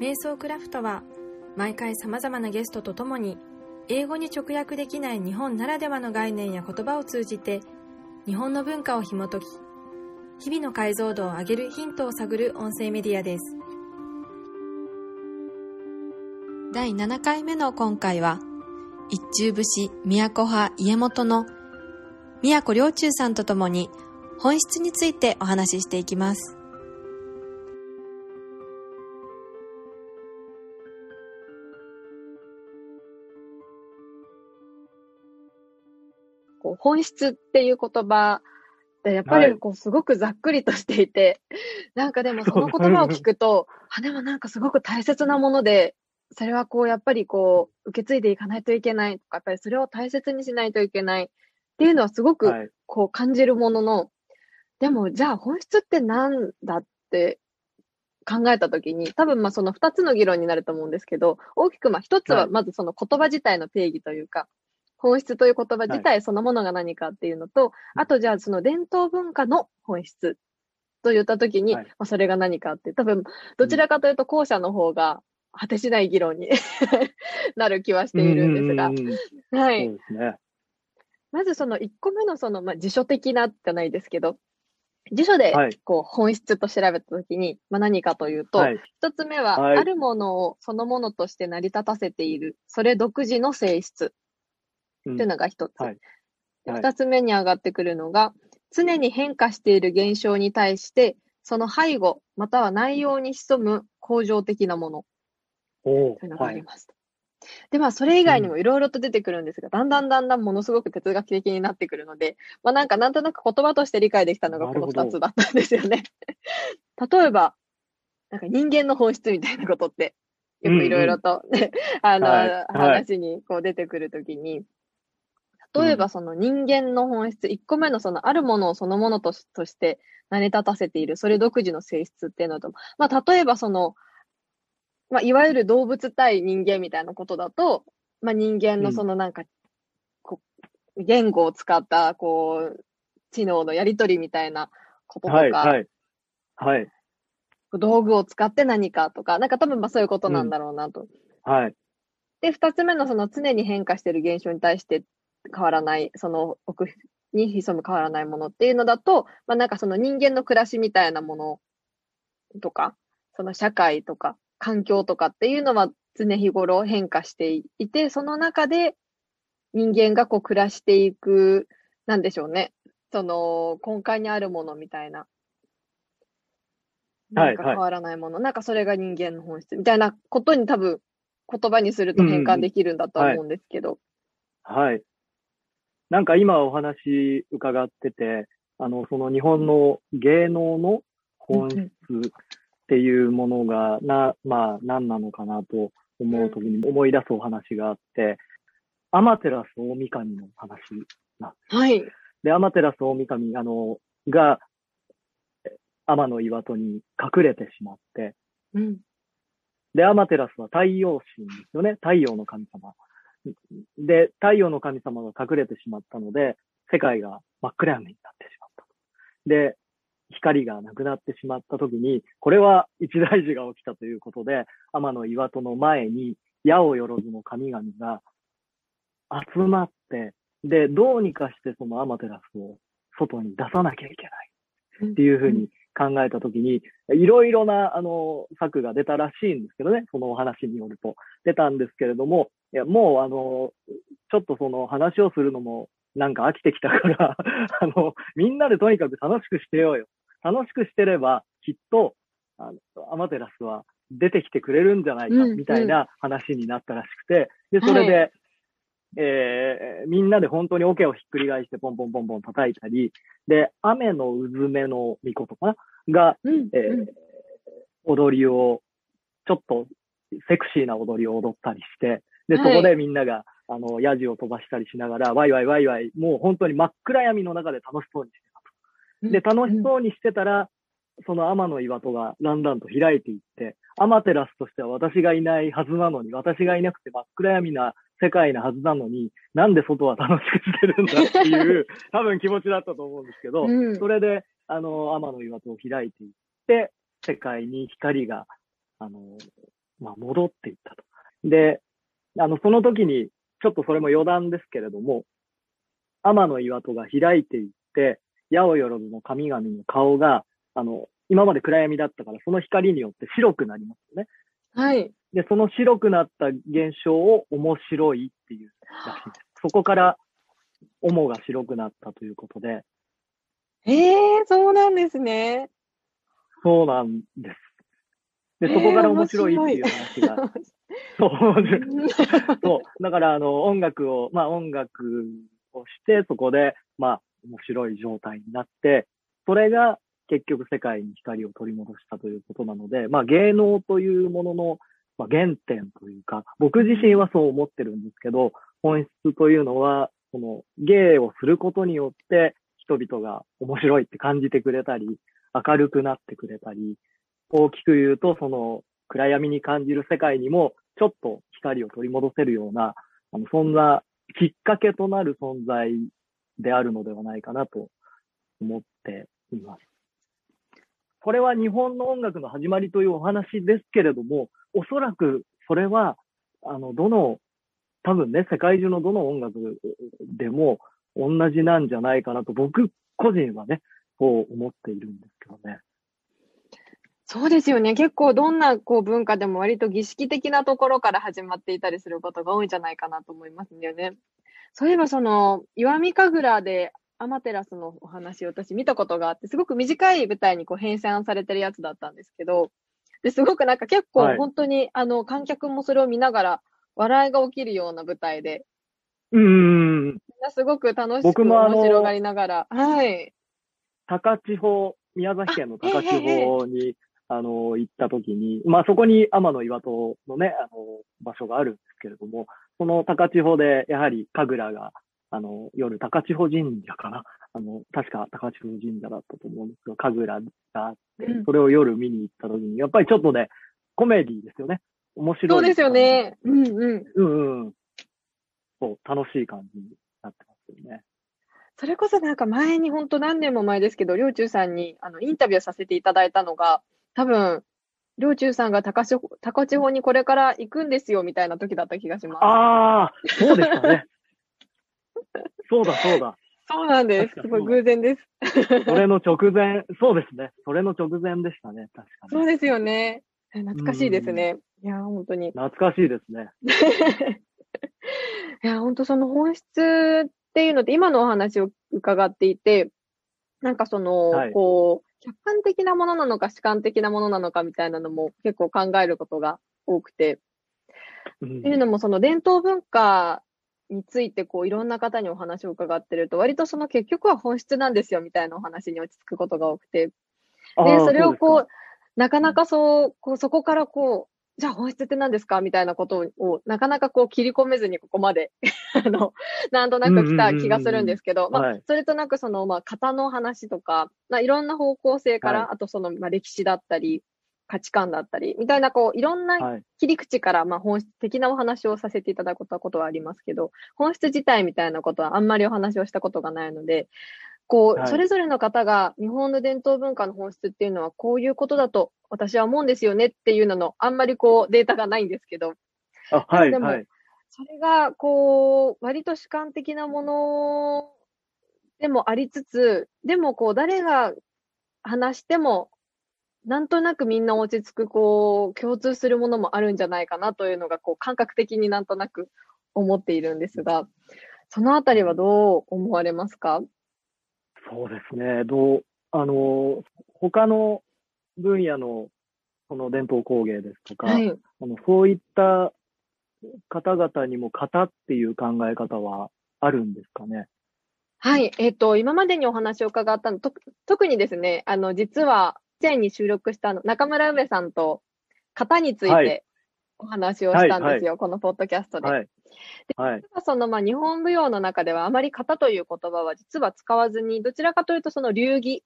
瞑想クラフトは毎回様々なゲストと共に英語に直訳できない日本ならではの概念や言葉を通じて日本の文化を紐解き日々の解像度を上げるヒントを探る音声メディアです。第7回目の今回は一中節都派家元の宮古良中さんと共に本質についてお話ししていきます。う本質っていう言葉ってやっぱりこうすごくざっくりとしていて、なんかでもその言葉を聞くと、あ、でもなんかすごく大切なもので、それはこうやっぱりこう受け継いでいかないといけないとか、やっぱりそれを大切にしないといけないっていうのはすごくこう感じるものの、でもじゃあ本質って何だって考えたときに、多分まあその二つの議論になると思うんですけど、大きくまあ一つはまずその言葉自体の定義というか、本質という言葉自体そのものが何かっていうのと、はい、あとじゃあその伝統文化の本質と言ったときに、はい、まあ、それが何かって、多分どちらかというと後者の方が果てしない議論に なる気はしているんですが、はい。まずその1個目のその、まあ、辞書的なじゃないですけど、辞書でこう本質と調べたときに、まあ、何かというと、はい、1つ目は、あるものをそのものとして成り立たせている、それ独自の性質。っていうのが一つ。はい。二つ目に上がってくるのが、常に変化している現象に対して、その背後、または内容に潜む恒常的なもの。というのがあります。はい、で、まあ、それ以外にもいろいろと出てくるんですが、うん、だんだんだんだんものすごく哲学的になってくるので、まあ、なんかなんとなく言葉として理解できたのがこの二つだったんですよね。例えば、なんか人間の本質みたいなことって、よくいろいろと、ね、あの、はい、話にこう出てくるときに、例えばその人間の本質、1個目のそのあるものをそのものとして成り立たせている、それ独自の性質っていうのと、まあ例えばその、まあいわゆる動物対人間みたいなことだと、まあ人間のそのなんか、こう言語を使ったこう、知能のやりとりみたいなこととか、はい、はい。はい。道具を使って何かとか、なんか多分まあそういうことなんだろうなと。うん、はい。で、二つ目のその常に変化している現象に対して変わらない、その奥に潜む変わらないものっていうのだと、まあなんかその人間の暮らしみたいなものとか、その社会とか環境とかっていうのは常日頃変化していて、その中で人間がこう暮らしていく、なんでしょうね。その根幹にあるものみたいな。なんか変わらないもの、はいはい、なんかそれが人間の本質みたいなことに多分言葉にすると変換できるんだと思うんですけど。うん、はい、はいなんか今お話伺ってて、あの、その日本の芸能の本質っていうものが、な、まあ何なのかなと思うときに思い出すお話があって、アマテラス大神の話なんです。はい。で、アマテラス大神、あの、が、天の岩戸に隠れてしまって、うん。で、アマテラスは太陽神ですよね。太陽の神様。で、太陽の神様が隠れてしまったので、世界が真っ暗闇になってしまったで、光がなくなってしまった時に、これは一大事が起きたということで、天の岩戸の前に、矢をよろずの神々が集まって、で、どうにかしてそのアマテラスを外に出さなきゃいけないっていうふうに考えたときに、いろいろな、あの、策が出たらしいんですけどね、そのお話によると。出たんですけれども、いや、もう、あの、ちょっとその話をするのも、なんか飽きてきたから あの、みんなでとにかく楽しくしてようよ。楽しくしてれば、きっと、あの、アマテラスは出てきてくれるんじゃないか、みたいな話になったらしくて、で、それで、はい。えー、みんなで本当に桶をひっくり返してポンポンポンポン叩いたり、で、雨のうずめの巫女とかが、うん、えー、踊りを、ちょっとセクシーな踊りを踊ったりして、で、そこでみんなが、はい、あの、ヤジを飛ばしたりしながら、ワイワイワイワイ、もう本当に真っ暗闇の中で楽しそうにしてたと。で、楽しそうにしてたら、その天の岩戸がだんだんと開いていって、アマテラスとしては私がいないはずなのに、私がいなくて真っ暗闇な世界なはずなのに、なんで外は楽しくしてるんだっていう、多分気持ちだったと思うんですけど、うん、それで、あの、天の岩戸を開いていって、世界に光が、あの、まあ、戻っていったと。で、あの、その時に、ちょっとそれも余談ですけれども、天の岩戸が開いていって、八百万の神々の顔が、あの、今まで暗闇だったから、その光によって白くなりますよね。はい。で、その白くなった現象を面白いっていうらしいです。そこから、主が白くなったということで。ええー、そうなんですね。そうなんです。で、そこから面白いっていう話が。そう。そう。だから、あの、音楽を、まあ音楽をして、そこで、まあ、面白い状態になって、それが結局世界に光を取り戻したということなので、まあ芸能というものの、まあ、原点というか、僕自身はそう思ってるんですけど、本質というのは、その芸をすることによって人々が面白いって感じてくれたり、明るくなってくれたり、大きく言うと、その暗闇に感じる世界にもちょっと光を取り戻せるような、あのそんなきっかけとなる存在であるのではないかなと思っています。これは日本の音楽の始まりというお話ですけれども、おそらくそれは、あの、どの、多分ね、世界中のどの音楽でも同じなんじゃないかなと、僕個人はね、そう思っているんですけどね。そうですよね。結構どんなこう文化でも割と儀式的なところから始まっていたりすることが多いんじゃないかなと思いますんだよね。そういえばその、石見神楽でアマテラスのお話を私見たことがあって、すごく短い舞台にこう編纂されてるやつだったんですけど、で、すごくなんか結構本当に、はい、あの、観客もそれを見ながら笑いが起きるような舞台で、うん。すごく楽しく面白がりながら、はい。高千穂、宮崎県の高千穂に、あの、行った時に、まあそこに天の岩戸のね、あの、場所があるんですけれども、その高千穂で、やはり神楽が、あの、夜高千穂神社かな？あの、確か高千穂神社だったと思うんですけど、神楽があって、それを夜見に行った時に、やっぱりちょっとね、コメディですよね。面白い。そうですよね。うんうん。うんうん。そう、楽しい感じになってますよね。それこそなんか前に本当何年も前ですけど、りょうちゅうさんにあのインタビューさせていただいたのが、多分、りょうちゅうさんが高千穂高千穂にこれから行くんですよみたいな時だった気がします。ああ、そうでしたね。そうだ、そうだ。そうなんです。すごい偶然です。それの直前、そうですね。それの直前でしたね、確かに。そうですよね。懐かしいですね。いや、本当に。懐かしいですね。いや、本当その本質っていうので、今のお話を伺っていて、なんかその、はい、こう、客観的なものなのか主観的なものなのかみたいなのも結構考えることが多くて、うん、っていうのもその伝統文化についてこういろんな方にお話を伺ってると割とその結局は本質なんですよみたいなお話に落ち着くことが多くて、で、それをこう、なかなかそう、こうそこからこう、じゃあ本質って何ですか？みたいなことを、なかなかこう切り込めずにここまで あの、なんとなく来た気がするんですけど、まあ、それとなくその、まあ、型の話とか、まあ、いろんな方向性から、はい、あとその、まあ、歴史だったり、価値観だったり、みたいな、こう、いろんな切り口から、まあ、本質的なお話をさせていただくことはありますけど、本質自体みたいなことはあんまりお話をしたことがないので、こう、はい、それぞれの方が日本の伝統文化の本質っていうのはこういうことだと私は思うんですよねっていうのの、あんまりこうデータがないんですけど。あ、はい、でも、はい、それが、こう、割と主観的なものでもありつつ、でもこう、誰が話しても、なんとなくみんな落ち着く、こう、共通するものもあるんじゃないかなというのが、こう、感覚的になんとなく思っているんですが、そのあたりはどう思われますか？そうですね。どう、あの、他の分野のその伝統工芸ですとか、はい、あのそういった方々にも型っていう考え方はあるんですかね？はい。えっ、ー、と、今までにお話を伺ったの、と特にですね、あの、実は、前に収録したの、中村梅さんと型についてお話をしたんですよ、はいはい、このポッドキャストで。はい。で、その、まあ、日本舞踊の中ではあまり型という言葉は実は使わずに、どちらかというとその流儀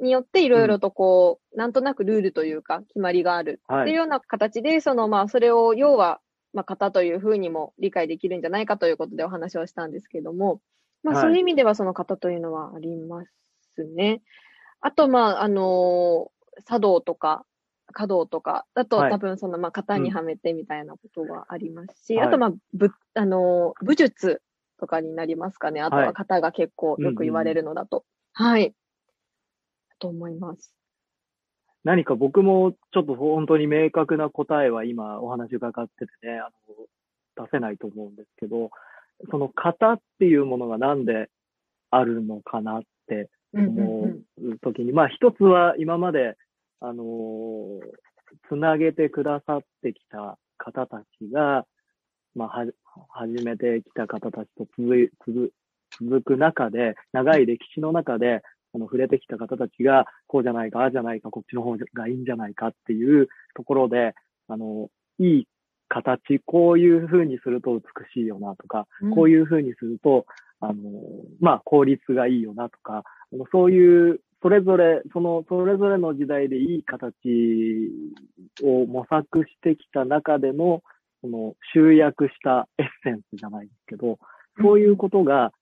によっていろいろとこう、うん、なんとなくルールというか決まりがあるっていうような形で、そのまあそれを要は、まあ型というふうにも理解できるんじゃないかということでお話をしたんですけども、まあそういう意味ではその型というのはありますね。あとまああの茶道とか、角とかだと、はい多分その、まあ、型にはめてみたいなことがありますし、はいあと、まあ、ぶ、あの、武術とかになりますかね。あとははい型が結構よく言われるのだと。はい。と思います。何か僕もちょっと本当に明確な答えは今お話伺っててね、あの、出せないと思うんですけど、その型っていうものがなんであるのかなってうんうん思うんうときに、まあ一つは今まで、あのーつなげてくださってきた方たちが、まあは、始めてきた方たちと続い続続く中で、長い歴史の中で、あの、触れてきた方たちが、こうじゃないか、ああじゃないか、こっちの方がいいんじゃないかっていうところで、あの、いい形、こういう風にすると美しいよなとか、こういう風にすると、あの、まあ、効率がいいよなとか、そういう、それぞれ、その、それぞれの時代でいい形を模索してきた中での、その、集約したエッセンスじゃないですけど、そういうことが、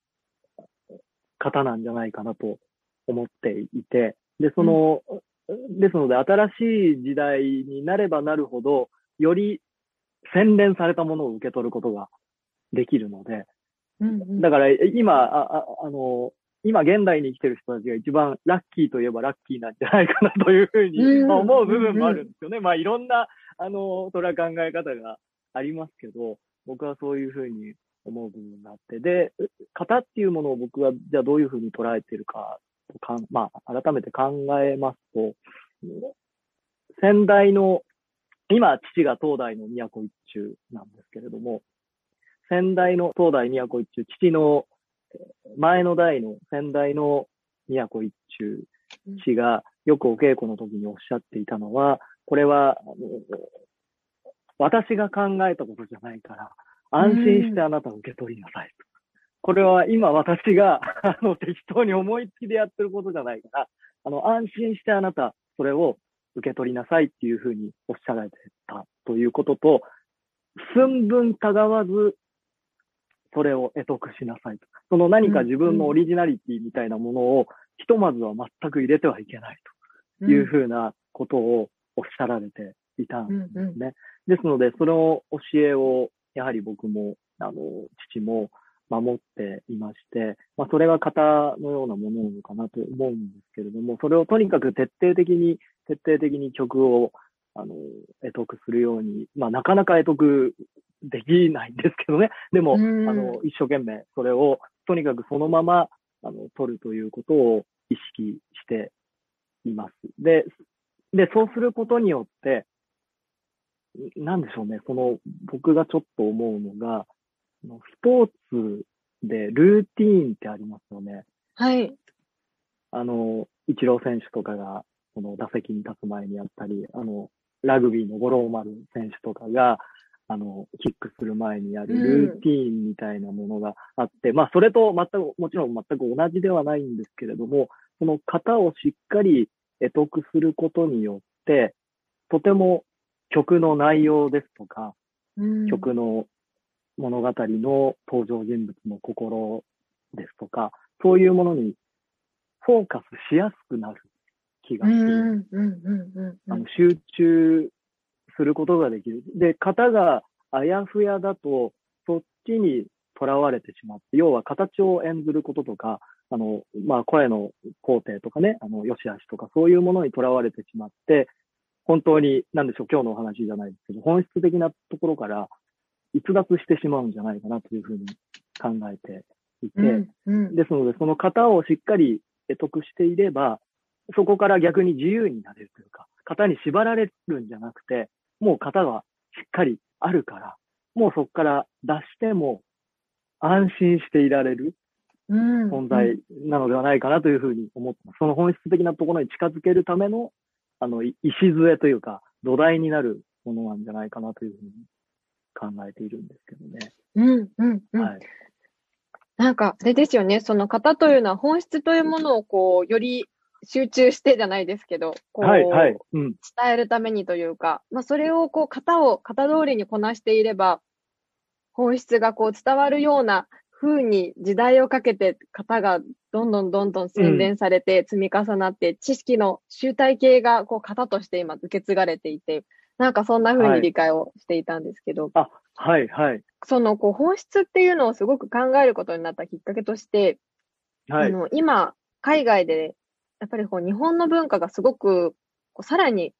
型なんじゃないかなと思っていて、で、その、ですので、新しい時代になればなるほど、より洗練されたものを受け取ることができるので、うんうん。だから今、あああの、今現代に生きてる人たちが一番ラッキーといえばラッキーなんじゃないかなというふうに思う部分もあるんですよね。まあいろんな、あの、それは考え方がありますけど、僕はそういうふうに思う部分があって、で、型っていうものを僕はじゃあどういうふうに捉えているかとかん、まあ改めて考えますと、先代の、今父が東大の都一中なんですけれども、先代の東大都一中、父のえー前の代の先代の都一中氏がよくお稽古の時におっしゃっていたのは、これは、私が考えたことじゃないから、安心してあなたを受け取りなさい。これは今私が、あの、適当に思いつきでやってることじゃないから、あの、安心してあなた、それを受け取りなさいっていうふうにおっしゃられてたということと、寸分たがわず、それを得得しなさいと。その何か自分のオリジナリティみたいなものを、ひとまずは全く入れてはいけないというふうなことをおっしゃられていたんですうんね。ですので、その教えを、やはり僕も、あの、父も守っていまして、まあ、それが型のようなものなのかなと思うんですけれども、それをとにかく徹底的に、徹底的に曲を、あの、得得するように、まあ、なかなか得得できないんですけどね。でも、うんあの、一生懸命それを、とにかくそのまま、あの、取るということを意識しています。で、で、そうすることによって、なんでしょうね、その、僕がちょっと思うのが、スポーツでルーティーンってありますよね。はい。あの、イチロー選手とかが、その打席に立つ前にやったり、あの、ラグビーの五郎丸選手とかが、あの、キックする前にやるルーティーンみたいなものがあって、まあ、それと全く、もちろん全く同じではないんですけれども、その型をしっかり得得することによって、とても曲の内容ですとか、うん。曲の物語の登場人物の心ですとか、そういうものにフォーカスしやすくなる気がうする。んうんうんうんあの集中することができる。で、型があやふやだと、そっちにとらわれてしまって、要は形を演ずることとか、あの、まあ、声の工程とかね、あの、良し悪しとか、そういうものにとらわれてしまって、本当に、なんでしょう、今日のお話じゃないですけど、本質的なところから逸脱してしまうんじゃないかなというふうに考えていて、うんうんですので、その型をしっかり得得していれば、そこから逆に自由になれるというか、型に縛られるんじゃなくて、もう型がしっかりあるから、もうそこから出しても安心していられるうん存在なのではないかなというふうに思ってます。その本質的なところに近づけるための、あの、い礎というか、土台になるものなんじゃないかなというふうに考えているんですけどね。うんうんうんはい。なんか、あれですよね。その型というのは本質というものをこう、より集中してじゃないですけど、こう、はい、はい。うん。伝えるためにというか、まあそれをこう、型を、型通りにこなしていれば、本質がこう伝わるような風に時代をかけて型がどんどんどんどん洗練されて積み重なって、うん、知識の集大系がこう型として今受け継がれていて、なんかそんな風に理解をしていたんですけど。はい、あ、はいはい。そのこう本質っていうのをすごく考えることになったきっかけとして、はい、あの今、海外でやっぱりこう日本の文化がすごくこうさらに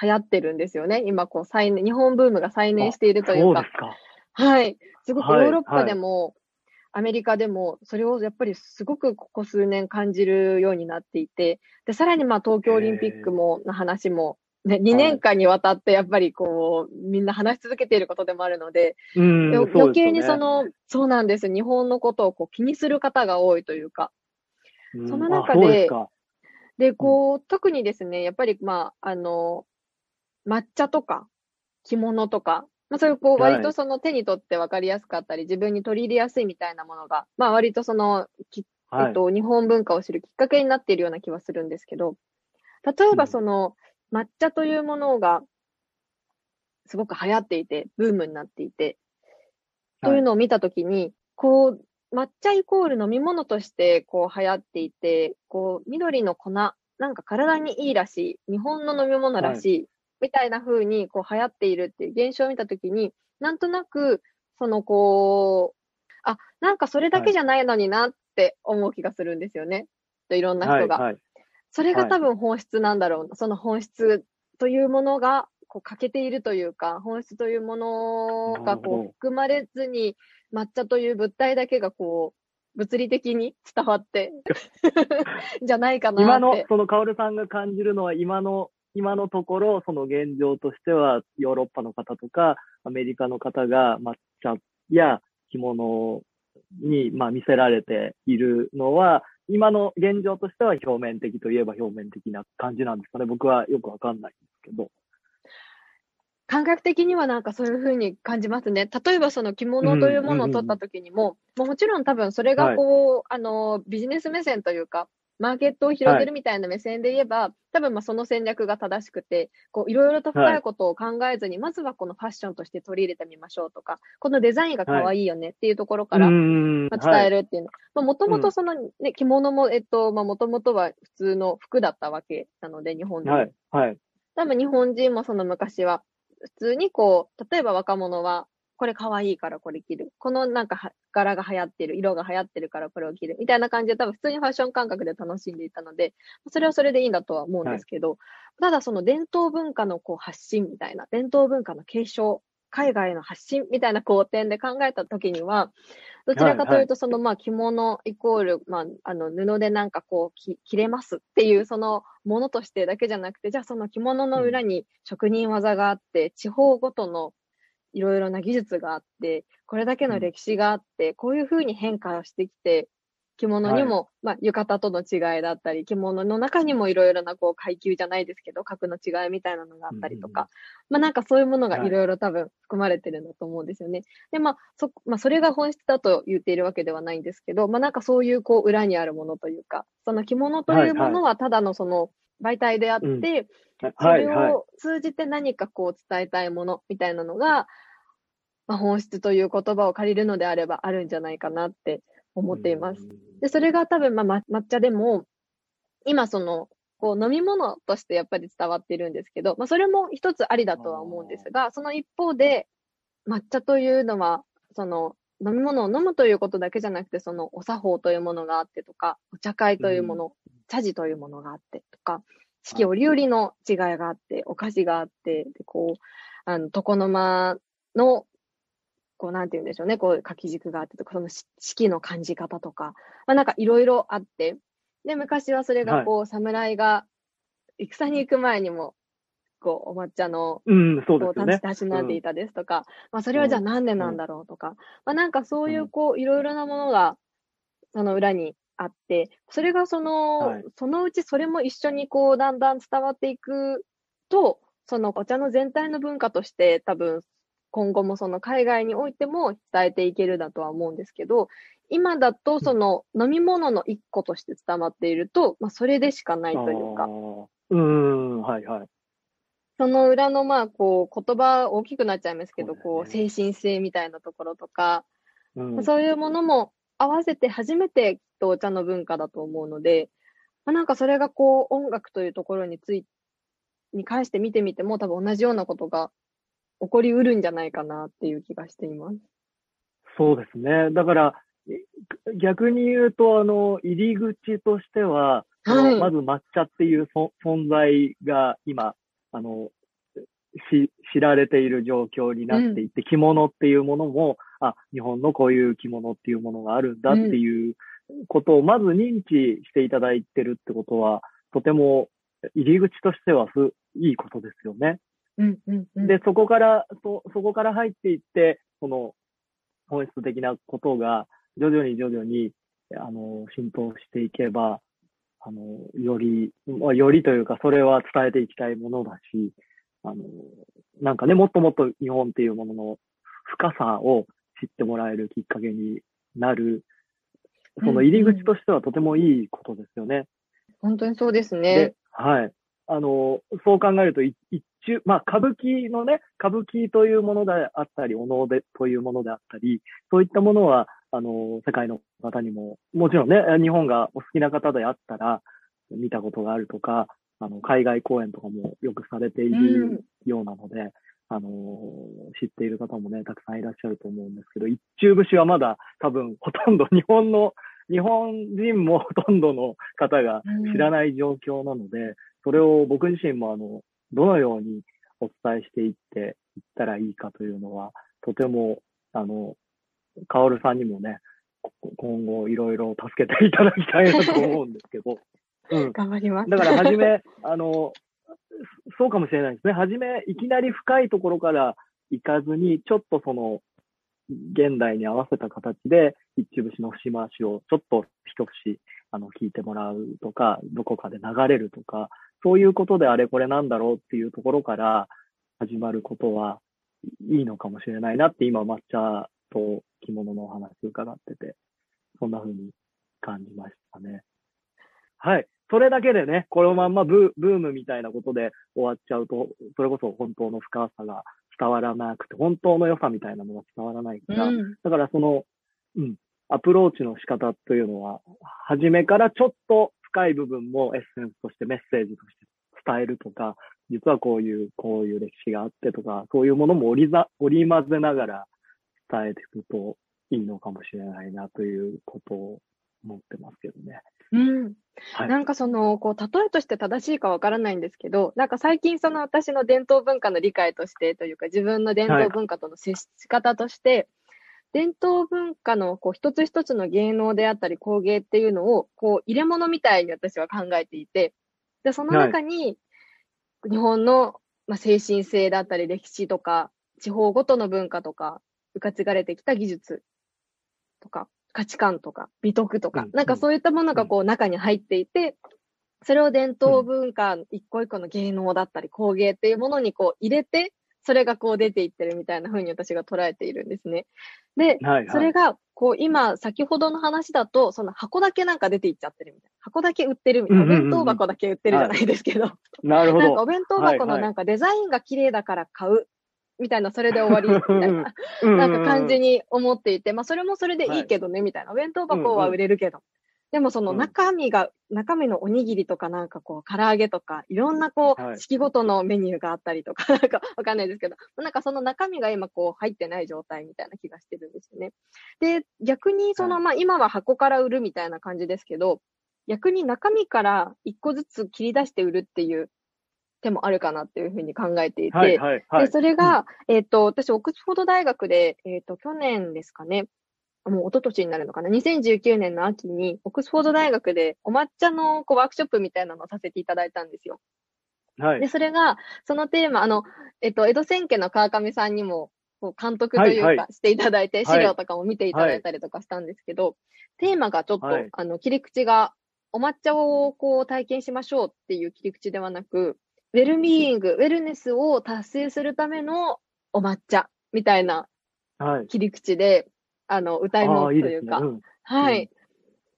流行ってるんですよね。今こう再燃、日本ブームが再燃しているというか。か。はい。すごくヨーロッパでも、アメリカでも、それをやっぱりすごくここ数年感じるようになっていて、で、さらにまあ東京オリンピックも、の話も、ね、2年間にわたってやっぱりこう、みんな話し続けていることでもあるので、余計にその、そうなんです。日本のことをこう気にする方が多いというか、その中で、で、こう、特にですね、やっぱりまあ、あの、抹茶とか着物とか、まあそういうこう割とその手に取って分かりやすかったり、自分に取り入れやすいみたいなものが、まあ割とその、えっと、日本文化を知るきっかけになっているような気はするんですけど、例えばその、抹茶というものが、すごく流行っていて、ブームになっていて、というのを見たときに、こう、抹茶イコール飲み物としてこう流行っていて、こう、緑の粉、なんか体にいいらしい、日本の飲み物らしい、みたいな風にこう流行っているっていう現象を見たときに、なんとなく、そのこう、あ、なんかそれだけじゃないのになって思う気がするんですよね。いろんな人が。はいはい、それが多分本質なんだろうな。その本質というものが、こう欠けているというか、本質というものがこう含まれずに、抹茶という物体だけがこう、物理的に伝わって じゃないかなって。今の、そのカオルさんが感じるのは今の今のところ、その現状としては、ヨーロッパの方とか、アメリカの方が抹茶や着物に、まあ、見せられているのは、今の現状としては表面的といえば表面的な感じなんですかね。僕はよくわかんないんですけど。感覚的にはなんかそういうふうに感じますね。例えばその着物というものを取った時にも、うんうん、もちろん多分それがこう、はい、あの、ビジネス目線というか、マーケットを広げるみたいな目線で言えば、はい、多分まあその戦略が正しくて、こういろいろと深いことを考えずに、はい、まずはこのファッションとして取り入れてみましょうとか、このデザインが可愛いよねっていうところから、まあ、伝えるっていうの。まあもともとそのね、着物も、えっと、まあもともとは普通の服だったわけなので、日本で。はい。はい。多分日本人もその昔は、普通にこう、例えば若者はこれ可愛いからこれ着る。このなんか柄が流行ってる、色が流行ってるからこれを着る。みたいな感じで多分普通にファッション感覚で楽しんでいたので、それはそれでいいんだとは思うんですけど、はい、ただその伝統文化のこう発信みたいな、伝統文化の継承、海外の発信みたいなこう点で考えたときには、どちらかというと、そのまあ着物イコール、まああの布でなんかこう着れますっていうそのものとしてだけじゃなくて、じゃあその着物の裏に職人技があって、地方ごとのいろいろな技術があって、これだけの歴史があって、こういうふうに変化をしてきて、着物にも、はい、まあ、浴衣との違いだったり、着物の中にもいろいろなこう階級じゃないですけど、格の違いみたいなのがあったりとか、うん、まあなんかそういうものがい。ろいろ多分含まれてるんだと思うんですよね。はい、で、まあ、そ、まあそれが本質だと言っているわけではないんですけど、まあなんかそういうこう裏にあるものというか、その着物というものはただのその媒体であって、はいはい。それを通じて何かこう伝えたいものみたいなのが、まあ、本質という言葉を借りるのであればあるんじゃないかなって思っています。で、それが多分、まあ、抹茶でも、今その、こう飲み物としてやっぱり伝わっているんですけど、まあそれも一つありだとは思うんですが、その一方で、抹茶というのは、その飲み物を飲むということだけじゃなくて、そのお作法というものがあってとか、お茶会というもの、うん、茶事というものがあってとか、四季折々の違いがあって、お菓子があって、でこう、あの、床の間のこう、なんて言うんでしょうね、こう、掛け軸があってとか、その式の感じ方とか、まあなんかいろいろあって、で、昔はそれがこう、はい、侍が戦に行く前にも、こう、お抹茶の、うん、そうですね。たしなんでいたですとか、うん、まあそれはじゃあなんでなんだろうとか、うん、まあなんかそういうこう、いろいろなものが、その裏にあって、それがその、はい、そのうちそれも一緒にこう、だんだん伝わっていくと、そのお茶の全体の文化として多分今後もその海外においても伝えていけるだとは思うんですけど、今だとその飲み物の一個として伝わっていると、まあそれでしかないというか。うん、はいはい。その裏のまあこう言葉大きくなっちゃいますけど、こう精神性みたいなところとか、うん、そういうものも合わせて初めてきっとお茶の文化だと思うので、まあ、なんかそれがこう音楽というところについに関して見てみても多分同じようなことが起こりうるんじゃないかなっていう気がしています。そうですね。だから、逆に言うと、あの、入り口としては、はい、まず抹茶っていう存在が今、あの、し、知られている状況になっていて、うん、着物っていうものも、あ、日本のこういう着物っていうものがあるんだっていうことをまず認知していただいてるってことは、とても入り口としてはす、いいことですよね。うんうんうん、で、そこから、そ、そこから入っていって、その、本質的なことが、徐々に徐々に、あの、浸透していけば、あの、より、まあ、よりというか、それは伝えていきたいものだし、あの、なんかね、もっともっと日本っていうものの深さを知ってもらえるきっかけになる、その入り口としてはとてもいいことですよね。本当にそうですね。はい。あの、そう考えると、一中、まあ、歌舞伎のね、歌舞伎というものであったり、お能でというものであったり、そういったものは、あの、世界の方にも、もちろんね、日本がお好きな方であったら、見たことがあるとか、あの、海外公演とかもよくされているようなので、うん、あの、知っている方もね、たくさんいらっしゃると思うんですけど、一中節はまだ多分ほとんど日本の、日本人もほとんどの方が知らない状況なので、うん、それを僕自身もあの、どのようにお伝えしていっていったらいいかというのは、とても、あの、カオルさんにもね、今後いろいろ助けていただきたいなと思うんですけど。うん。頑張ります。だから、はじめ、あの、そうかもしれないですね。はじめ、いきなり深いところから行かずに、ちょっとその、現代に合わせた形で、一節の節回しをちょっと一節、あの、聞いてもらうとか、どこかで流れるとか、そういうことであれこれなんだろうっていうところから始まることはいいのかもしれないなって今抹茶と着物のお話伺ってて、そんな風に感じましたね。はい。それだけでね、このまんまブブームみたいなことで終わっちゃうと、それこそ本当の深さが伝わらなくて、本当の良さみたいなのが伝わらないから、うん、だからその、うん、アプローチの仕方というのは、初めからちょっと深い部分もエッセンスとしてメッセージとして伝えるとか、実はこういう、こういう歴史があってとか、そういうものも織りざ織り交ぜながら伝えていくといいのかもしれないなということを思ってますけどね。うん。はい、なんかその、こう、例えとして正しいかわからないんですけど、なんか最近その私の伝統文化の理解としてというか、自分の伝統文化との接し方として、伝統文化のこう一つ一つの芸能であったり工芸っていうのをこう入れ物みたいに私は考えていて、で、その中に日本の、まあ、精神性だったり歴史とか地方ごとの文化とか受け継がれてきた技術とか価値観とか美徳とか、なんかそういったものがこう中に入っていて、それを伝統文化一個一個の芸能だったり工芸っていうものにこう入れて、それがこう出ていってるみたいな風に私が捉えているんですね。で、はいはい、それが、こう今、先ほどの話だと、その箱だけなんか出ていっちゃってるみたいな。箱だけ売ってるみたいな。お弁当箱だけ売ってるじゃないですけど。はい、なるほど。なんかお弁当箱のなんかデザインが綺麗だから買う。みたいな、それで終わり、みたいな、なんか感じに思っていて、まあそれもそれでいいけどね、みたいな。お弁当箱は売れるけど、でもその中身が、うん、中身のおにぎりとかなんかこう、唐揚げとか、いろんなこう、はい、式ごとのメニューがあったりとか、なんかわかんないですけど、なんかその中身が今こう、入ってない状態みたいな気がしてるんですよね。で、逆にその、はい、まあ今は箱から売るみたいな感じですけど、逆に中身から一個ずつ切り出して売るっていう手もあるかなっていうふうに考えていて、はいはいはい、でそれが、うん、えっ、ー、と、私、オックスフォード大学で、えっ、ー、と、去年ですかね、もう一昨年になるのかな ?2019 年の秋に、オックスフォード大学でお抹茶のこうワークショップみたいなのをさせていただいたんですよ。はい。で、それが、そのテーマ、あの、えっと、江戸千家の川上さんにも、こう監督というか、していただいて、資料とかも見ていただいたりとかしたんですけど、はい、テーマがちょっと、はい、あの、切り口が、お抹茶をこう体験しましょうっていう切り口ではなく、ウェルビーイング、ウェルネスを達成するためのお抹茶みたいな切り口で、あの、歌い物というか、いいねうん、はい。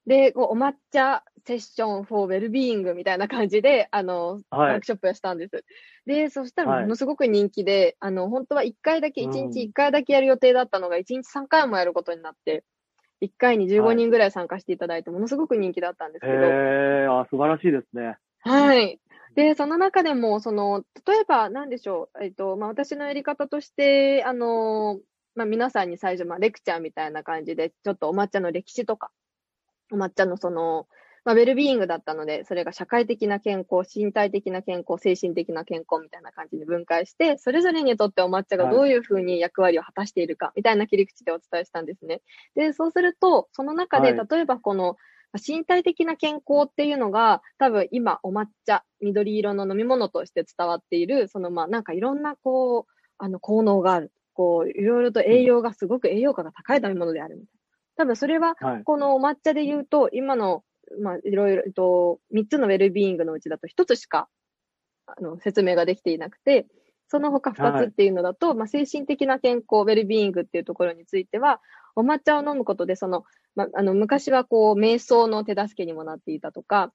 で、こう、お抹茶セッション for well-being みたいな感じで、あの、はい、ワークショップをしたんです。で、そしたらものすごく人気で、はい、あの、本当は1回だけ、1日1回だけやる予定だったのが、1日3回もやることになって、1回に15人ぐらい参加していただいて、ものすごく人気だったんですけど。へえ、あ、素晴らしいですね。はい。で、その中でも、その、例えば、なんでしょう、えっと、まあ、私のやり方として、あの、まあ、皆さんに最初、まあ、レクチャーみたいな感じで、ちょっとお抹茶の歴史とか、お抹茶のその、まあ、ウェルビーイングだったので、それが社会的な健康、身体的な健康、精神的な健康みたいな感じに分解して、それぞれにとってお抹茶がどういうふうに役割を果たしているか、みたいな切り口でお伝えしたんですね。で、そうすると、その中で、はい例えばこの、身体的な健康っていうのが、多分今お抹茶、緑色の飲み物として伝わっている、そのまあなんかいろんなこう、あの効能がある。こう、いろいろと栄養がすごく栄養価が高い飲み物であるみたいな。多分それは、はい。このお抹茶で言うと、今の、まあいろいろと、3つのウェルビーイングのうちだと1つしか、あの、説明ができていなくて、その他2つっていうのだと、まあ精神的な健康、ウェルビーイングっていうところについては、お抹茶を飲むことで、その、まあ、あの、昔はこう、瞑想の手助けにもなっていたとか、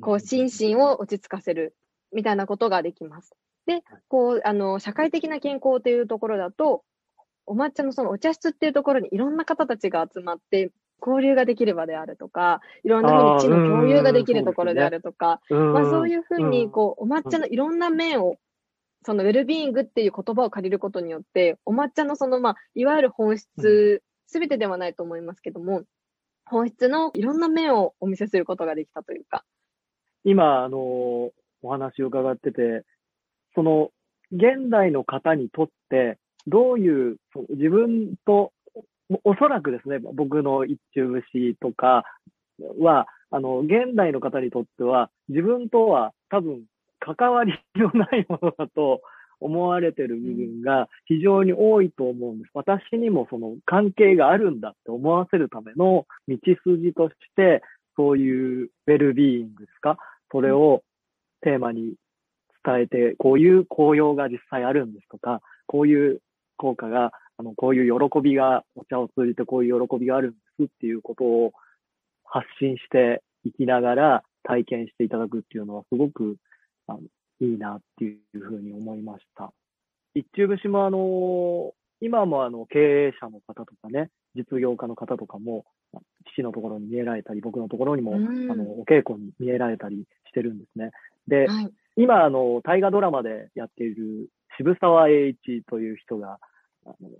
こう、心身を落ち着かせる、みたいなことができます。で、こう、あの、社会的な健康というところだと、お抹茶のそのお茶室っていうところにいろんな方たちが集まって、交流ができる場であるとか、いろんなふうに知の共有ができるところであるとか、うん。まあそういうふうに、ん。こう、お抹茶のいろんな面を、そのウェルビーイングっていう言葉を借りることによって、お抹茶のその、まあ、いわゆる本質、すべてではないと思いますけども、本質のいろんな面をお見せすることができたというか。今、あの、お話を伺ってて、その、現代の方にとって、どういう、その自分と、おそらくですね、僕の一中節とかは、あの、現代の方にとっては、自分とは多分関わりのないものだと思われてる部分が非常に多いと思うんです。私にもその関係があるんだって思わせるための道筋として、そういうウェルビーイングですか？それをテーマに伝えて、こういう効用が実際あるんですとか、こういう効果が、あの、こういう喜びが、お茶を通じてこういう喜びがあるんですっていうことを発信していきながら体験していただくっていうのはすごくあのいいなっていうふうに思いました。一中節もあの、今もあの経営者の方とかね、実業家の方とかも、父のところに見えられたり、僕のところにも、うんあの、お稽古に見えられたりしてるんですね。で、はい。今、あの、大河ドラマでやっている渋沢栄一という人が、あの、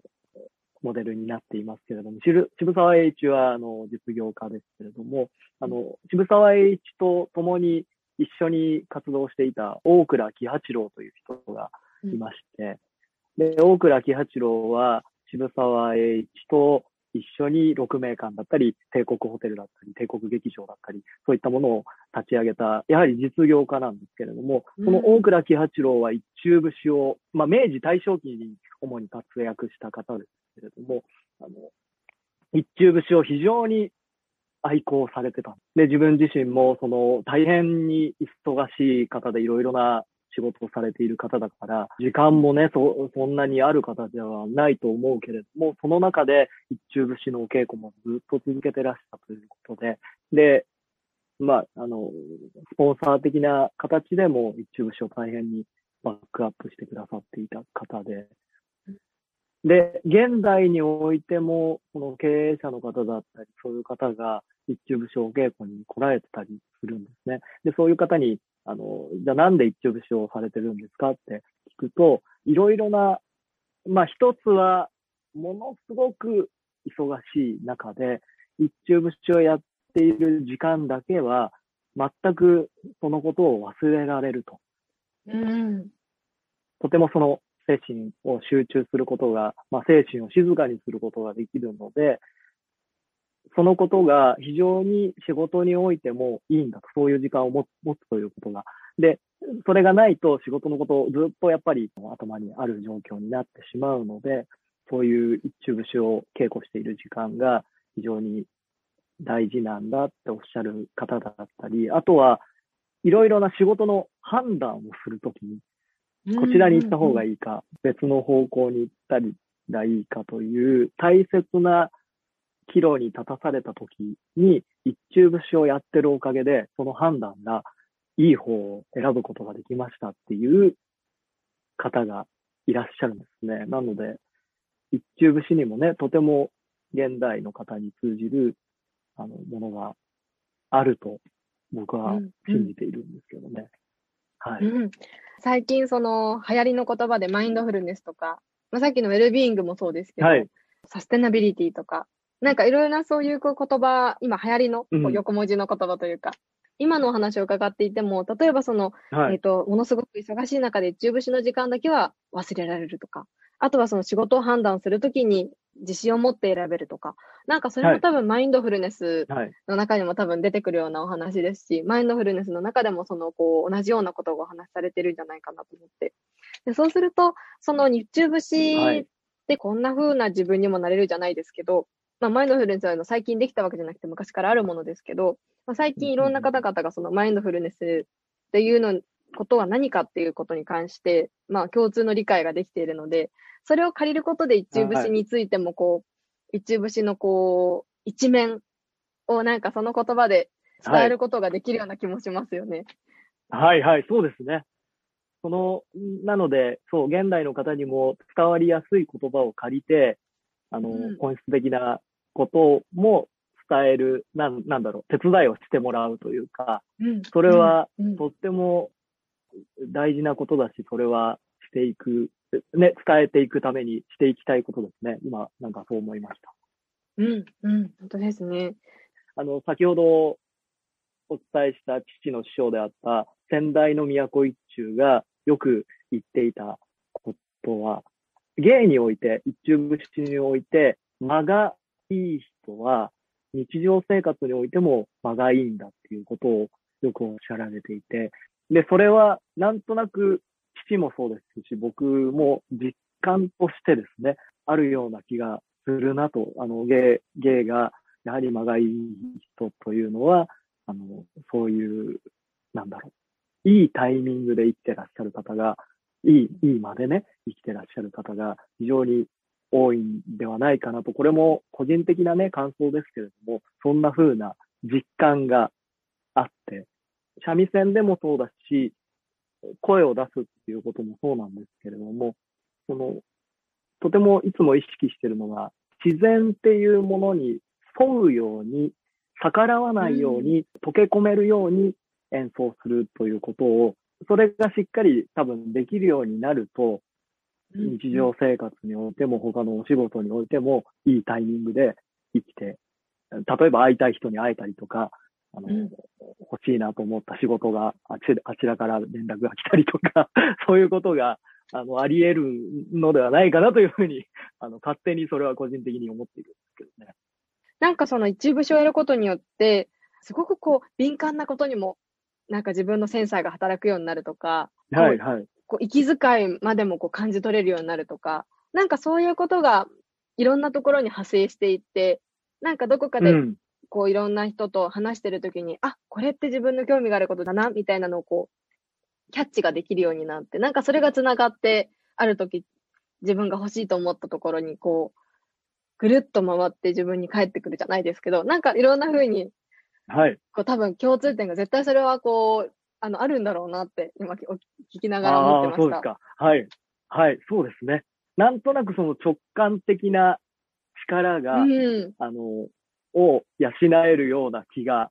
モデルになっていますけれども、渋渋沢栄一は、あの、実業家ですけれども、あの、渋沢栄一と共に一緒に活動していた大倉喜八郎という人がいまして、で、大倉喜八郎は渋沢栄一と一緒に六名館だったり、帝国ホテルだったり、帝国劇場だったり、そういったものを立ち上げた、やはり実業家なんですけれども、うんこの大倉喜八郎は一中節を、まあ、明治大正期に主に活躍した方ですけれども、あの、一中節を非常に愛好されてた。で、自分自身も、その、大変に忙しい方でいろいろな仕事をされている方だから、時間もね、そ、そんなにある方ではないと思うけれども、その中で一中節のお稽古もずっと続けてらしたということで、で、まあ、あの、スポンサー的な形でも一中節を大変にバックアップしてくださっていた方で、で、現代においても、この経営者の方だったり、そういう方が一中節お稽古に来られてたりするんですね。で、そういう方に、あの、じゃあなんで一中節をされてるんですかって聞くと、いろいろな、まあ一つは、ものすごく忙しい中で、一中節をやっている時間だけは、全くそのことを忘れられると。うん。とてもその精神を集中することが、まあ、精神を静かにすることができるので、そのことが非常に仕事においてもいいんだと、そういう時間を持持つということが。で、それがないと仕事のことをずっとやっぱり頭にある状況になってしまうので、そういう一中節を稽古している時間が非常に大事なんだっておっしゃる方だったり、あとはいろいろな仕事の判断をするときに、こちらに行った方がい。いいか、別の方向に行ったりがいいかという大切な岐路に立たされた時に、一中節をやってるおかげで、その判断がいい方を選ぶことができましたっていう方がいらっしゃるんですね。なので、一中節にもね、とても現代の方に通じる、あの、ものがあると、僕は信じているんですけどね。はい。うん、最近、その、流行りの言葉でマインドフルネスとか、まあ、さっきのウェルビーイングもそうですけど、はい、サステナビリティとか、なんかいろいろなそういう言葉、今流行りの横文字の言葉というか、うん、今のお話を伺っていても、例えばその、はい、えっ、ー、と、ものすごく忙しい中で中節の時間だけは忘れられるとか、あとはその仕事を判断するときに自信を持って選べるとか、なんかそれも多分マインドフルネスの中にも多分出てくるようなお話ですし、マインドフルネスの中でもそのこう同じようなことがお話しされてるんじゃないかなと思って。でそうすると、その日中節ってこんな風な自分にもなれるじゃないですけど、まあ、マインドフルネスは最近できたわけじゃなくて昔からあるものですけど、まあ、最近いろんな方々がそのマインドフルネスっていうのことは何かっていうことに関して、まあ共通の理解ができているので、それを借りることで一中節についてもこう、一中節のこう、一面をなんかその言葉で伝えることができるような気もしますよね。はい、はい、はい、そうですね。その、なので、そう、現代の方にも伝わりやすい言葉を借りて、あの、うん、本質的なことも伝える、なん、なんだろう、手伝いをしてもらうというか、うん、それは、とっても大事なことだし、それはしていく、ね、伝えていくためにしていきたいことですね。今、なんかそう思いました。うん、うん、本当ですね。あの、先ほどお伝えした父の師匠であった先代の都一中がよく言っていたことは、芸において、一中節において、間がいい人は、日常生活においても間がいいんだっていうことをよくおっしゃられていて、で、それはなんとなく父もそうですし、僕も実感としてですね、あるような気がするなと、あの、芸、芸がやはり間がいい人というのは、あの、そういう、なんだろう、いいタイミングで生きてらっしゃる方が、いい、いい間でね、生きてらっしゃる方が非常に多いんではないかなと、これも個人的なね、感想ですけれども、そんな風な実感があって、三味線でもそうだし、声を出すっていうこともそうなんですけれども、その、とてもいつも意識しているのが、自然っていうものに沿うように、逆らわないように、溶け込めるように演奏するということを、それがしっかり多分できるようになると、日常生活においても他のお仕事においてもいいタイミングで生きて、例えば会いたい人に会えたりとか、あの、うん、欲しいなと思った仕事があちあちらから連絡が来たりとか、そういうことが、あの、あり得るのではないかなというふうに、あの、勝手にそれは個人的に思っているんですけどね。なんかその一部所をやることによって、すごくこう、敏感なことにも、なんか自分のセンサーが働くようになるとか、はいはい。こう、息遣いまでもこう感じ取れるようになるとか、なんかそういうことがいろんなところに派生していって、なんかどこかでこういろんな人と話してるときに、あ、これって自分の興味があることだな、みたいなのをこう、キャッチができるようになって、なんかそれが繋がって、あるとき、自分が欲しいと思ったところに、こう、ぐるっと回って自分に返ってくるじゃないですけど、なんかいろんな風に、はい。こう多分共通点が絶対それはこう、あの、あるんだろうなって、今聞きながら思ってました。そうですか。はい。はい、そうですね。なんとなくその直感的な力が、うん、あの、を養えるような気が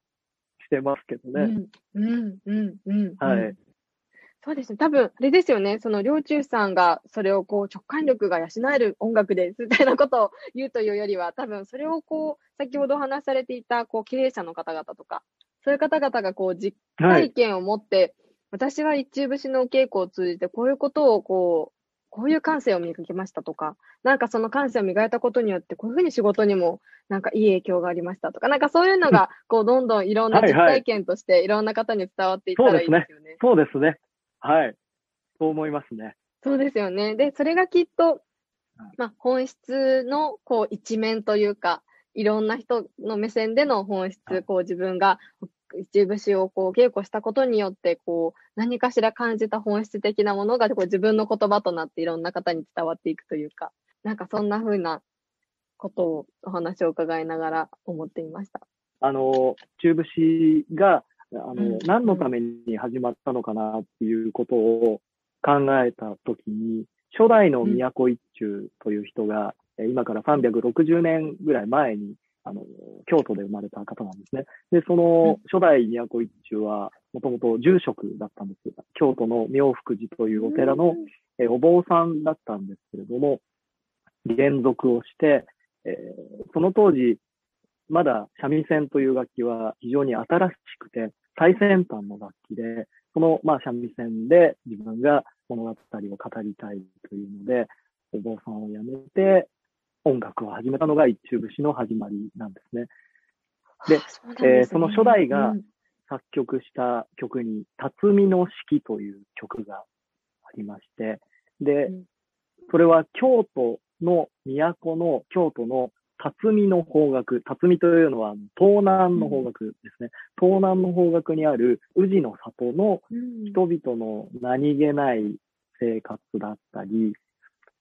してますけどね。うん、うん、うん、うん。はい。そうですね。多分、あれですよね。その、両中さんが、それをこう、直感力が養える音楽です、みたいなことを言うというよりは、多分、それをこう、先ほどお話しされていた、こう、経営者の方々とか、そういう方々がこう、実体験を持って、はい、私は一中節の稽古を通じて、こういうことをこう、こういう感性を磨きましたとか、なんかその感性を磨いたことによって、こういうふうに仕事にもなんかいい影響がありましたとか、なんかそういうのが、こう、どんどんいろんな実体験として、いろんな方に伝わっていったらいいですよね。そうですね。はい。そう思いますね。そうですよね。で、それがきっと、まあ、本質の、こう、一面というか、いろんな人の目線での本質、こう、自分が一節をこう稽古したことによって、こう、何かしら感じた本質的なものがこう自分の言葉となっていろんな方に伝わっていくというか、なんかそんな風なことをお話を伺いながら思っていました。あの、中節が、あの、うん、何のために始まったのかなっていうことを考えたときに、初代の都一中という人が、今から360年ぐらい前に、あの、京都で生まれた方なんですね。で、その初代都一中は、もともと住職だったんです。京都の妙福寺というお寺の、えお坊さんだったんですけれども、連続をして、えー、その当時、まだ三味線という楽器は非常に新しくて最先端の楽器で、その、まあ、三味線で自分が物語を語りたいというので、お坊さんを辞めて音楽を始めたのが一中節の始まりなんですね。で、そねえー、その初代が作曲した曲に、辰巳の式という曲がありまして、で、それは京都の都の京都の辰巳の方角、辰巳というのは東南の方角ですね。うん、東南の方角にある宇治の里の人々の何気ない生活だったり、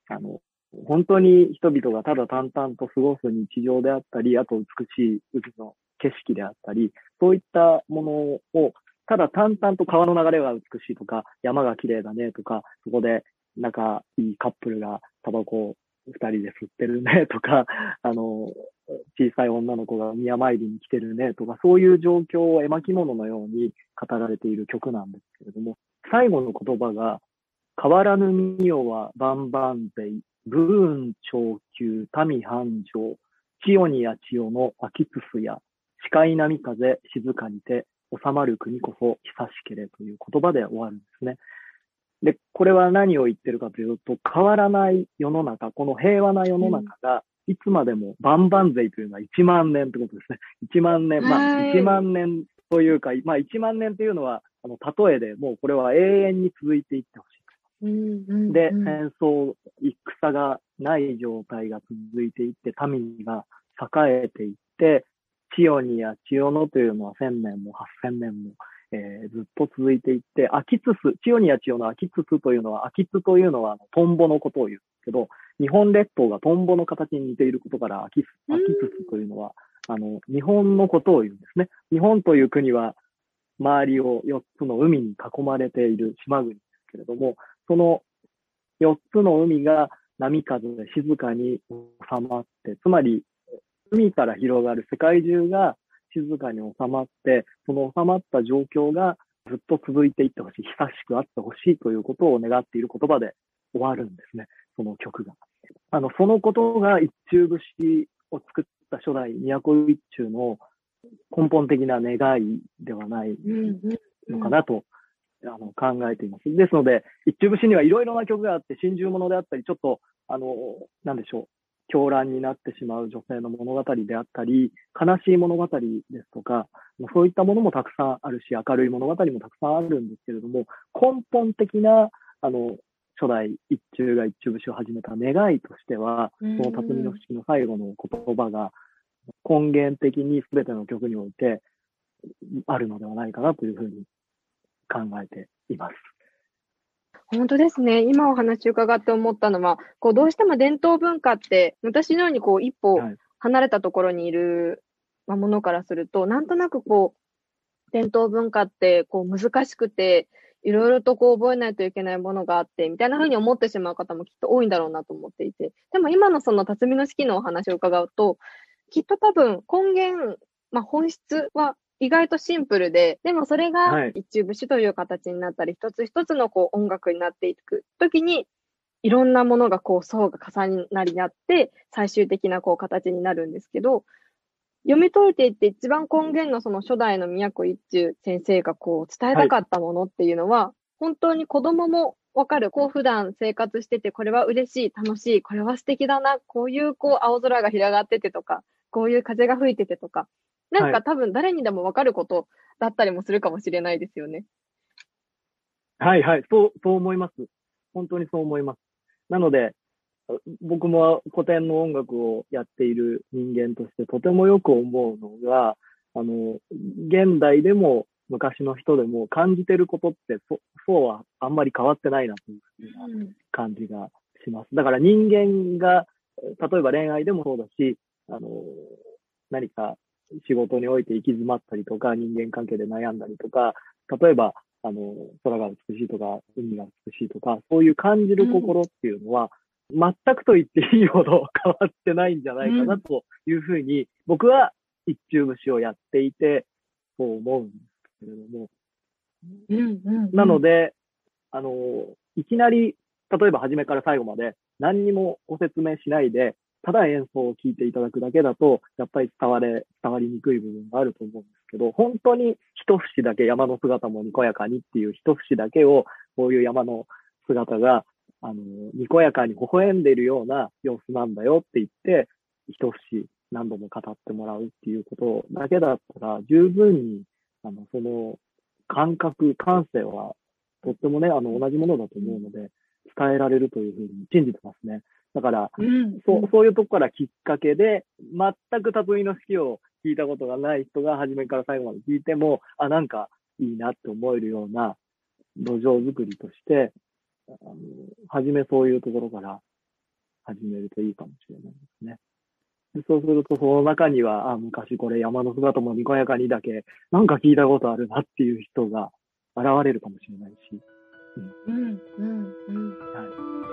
あの、本当に人々がただ淡々と過ごす日常であったり、あと美しい宇治の景色であったり、そういったものを、ただ淡々と川の流れが美しいとか、山が綺麗だねとか、そこで仲いいカップルがタバコを二人で吸ってるね とか、あの、小さい女の子が宮参りに来てるねとか、そういう状況を絵巻物のように語られている曲なんですけれども、最後の言葉が、変わらぬみよは万々歳、武運長久、民繁盛、千代にや千代の秋津すや、視界波風静かにて、収まる国こそ久しけれという言葉で終わるんですね。で、これは何を言ってるかというと、変わらない世の中、この平和な世の中が、いつまでも万々税というのは1万年ってことですね。1万年、まあ1万年というか、まあ1万年というのは、あの、例えでもうこれは永遠に続いていってほしい。で、戦争、戦がない状態が続いていって、民が栄えていって、千代にや千代のというのは1000年も8000年も、えー、ずっと続いていって、秋津す、千代にや千代の秋津すというのは、秋津というのはトンボのことを言うんですけど、日本列島がトンボの形に似ていることから、秋津すというのは、あの、日本のことを言うんですね。日本という国は、周りを4つの海に囲まれている島国ですけれども、その4つの海が波風で静かに収まって、つまり、海から広がる世界中が静かに収まって、その収まった状況がずっと続いていってほしい、久しくあってほしいということを願っている言葉で終わるんですね、その曲が。あの、そのことが一中節を作った初代都一中の根本的な願いではないのかなと、あの考えています。ですので、一中節にはいろいろな曲があって、真珠物であったり、ちょっと、あの、なんでしょう、狂乱になってしまう女性の物語であったり、悲しい物語ですとか、そういったものもたくさんあるし、明るい物語もたくさんあるんですけれども、根本的な、あの、初代一中が一中節を始めた願いとしては、その辰巳の式の最後の言葉が根源的に全ての曲においてあるのではないかなというふうに考えています。本当ですね。今お話伺って思ったのは、こう、どうしても伝統文化って、私のようにこう、一歩離れたところにいる、まものからすると、なんとなくこう、伝統文化って、こう、難しくて、いろいろとこう、覚えないといけないものがあって、みたいな風に思ってしまう方もきっと多いんだろうなと思っていて。でも今のその辰巳の式のお話を伺うと、きっと多分根源、まあ、本質は意外とシンプルで、でもそれが一中節という形になったり、一つ一つのこう音楽になっていくときに、いろんなものがこう層が重なりになって、最終的なこう形になるんですけど、読み解いていって一番根源のその初代の都一中先生がこう伝えたかったものっていうのは、はい、本当に子供もわかる。こう普段生活してて、これは嬉しい、楽しい、これは素敵だな、こういうこう青空が広がっててとか、こういう風が吹いててとか、なんか多分誰にでもわかることだったりもするかもしれないですよね。はいはい、そう、そう思います。本当にそう思います。なので、僕も古典の音楽をやっている人間としてとてもよく思うのが、あの、現代でも昔の人でも感じてることってそ、そうはあんまり変わってないなというふうな感じがします。だから人間が、例えば恋愛でもそうだし、あの、何か仕事において行き詰まったりとか、人間関係で悩んだりとか、例えば、あの、空が美しいとか、海が美しいとか、そういう感じる心っていうのは、全くと言っていいほど変わってないんじゃないかなというふうに、僕は一中節をやっていて、そう思うんですけれども。うんうんうんなので、あの、いきなり、例えば初めから最後まで何にもご説明しないで、ただ演奏を聴いていただくだけだと、やっぱり伝われ、伝わりにくい部分があると思うんですけど、本当に一節だけ山の姿もにこやかにっていう一節だけを、こういう山の姿が、あの、にこやかに微笑んでいるような様子なんだよって言って、一節何度も語ってもらうっていうことだけだったら、十分に、あの、その感覚、感性は、とってもね、あの、同じものだと思うので、伝えられるというふうに信じてますね。だから、うん。そう、そういうとこからきっかけで、全く辰巳の式を聞いたことがない人が初めから最後まで聞いても、あ、なんかいいなって思えるような土壌作りとして、あの、初めそういうところから始めるといいかもしれないですね。でそうすると、その中には、あ、昔これ山の姿もにこやかにだけ、なんか聞いたことあるなっていう人が現れるかもしれないし、うん。うんうん